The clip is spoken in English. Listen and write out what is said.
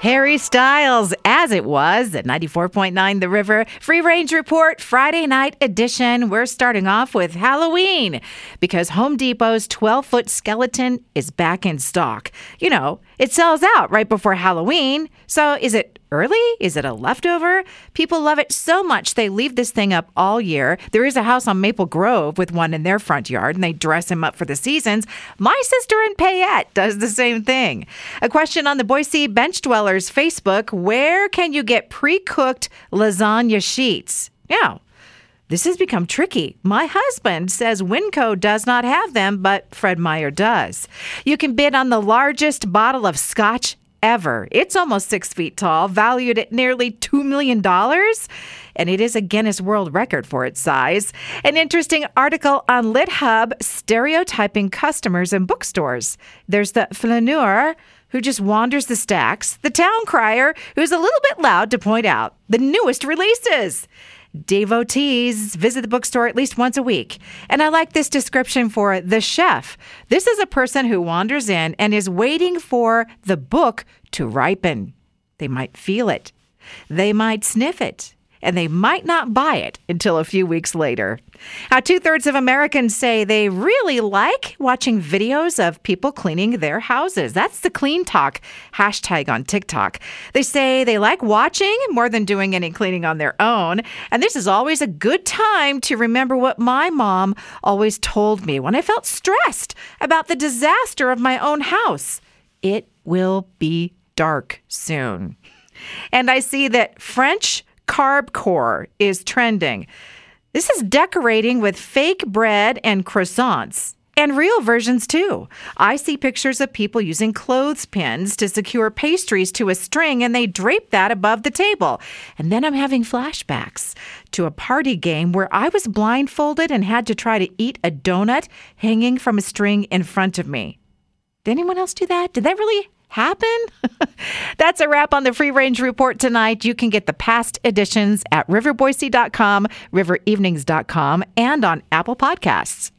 Harry Styles, as it was at 94.9 The River. Free Range Report, Friday night edition. We're starting off with Halloween because Home Depot's 12 foot skeleton is back in stock. You know, it sells out right before Halloween. So is it early? Is it a leftover? People love it so much they leave this thing up all year. There is a house on Maple Grove with one in their front yard and they dress him up for the seasons. My sister in Payette does the same thing. A question on the Boise Bench Facebook Where can you get pre cooked lasagna sheets? Yeah. This has become tricky. My husband says Winco does not have them, but Fred Meyer does. You can bid on the largest bottle of scotch ever. It's almost six feet tall, valued at nearly $2 million. And it is a Guinness World Record for its size. An interesting article on LitHub stereotyping customers in bookstores. There's the flaneur who just wanders the stacks, the town crier who's a little bit loud to point out the newest releases. Devotees visit the bookstore at least once a week. And I like this description for the chef. This is a person who wanders in and is waiting for the book to ripen. They might feel it, they might sniff it, and they might not buy it until a few weeks later. Now, two thirds of Americans say they really like watching videos of people cleaning their houses. That's the CleanTok hashtag on TikTok. They say they like watching more than doing any cleaning on their own. And this is always a good time to remember what my mom always told me when I felt stressed about the disaster of my own house. It will be dark soon. And I see that French carb core is trending. This is decorating with fake bread and croissants. And real versions too. I see pictures of people using clothespins to secure pastries to a string and they drape that above the table. And then I'm having flashbacks to a party game where I was blindfolded and had to try to eat a donut hanging from a string in front of me. Did anyone else do that? Did that really happen? That's a wrap on the Free Range Report tonight. You can get the past editions at riverboise.com, riverevenings.com, and on Apple Podcasts.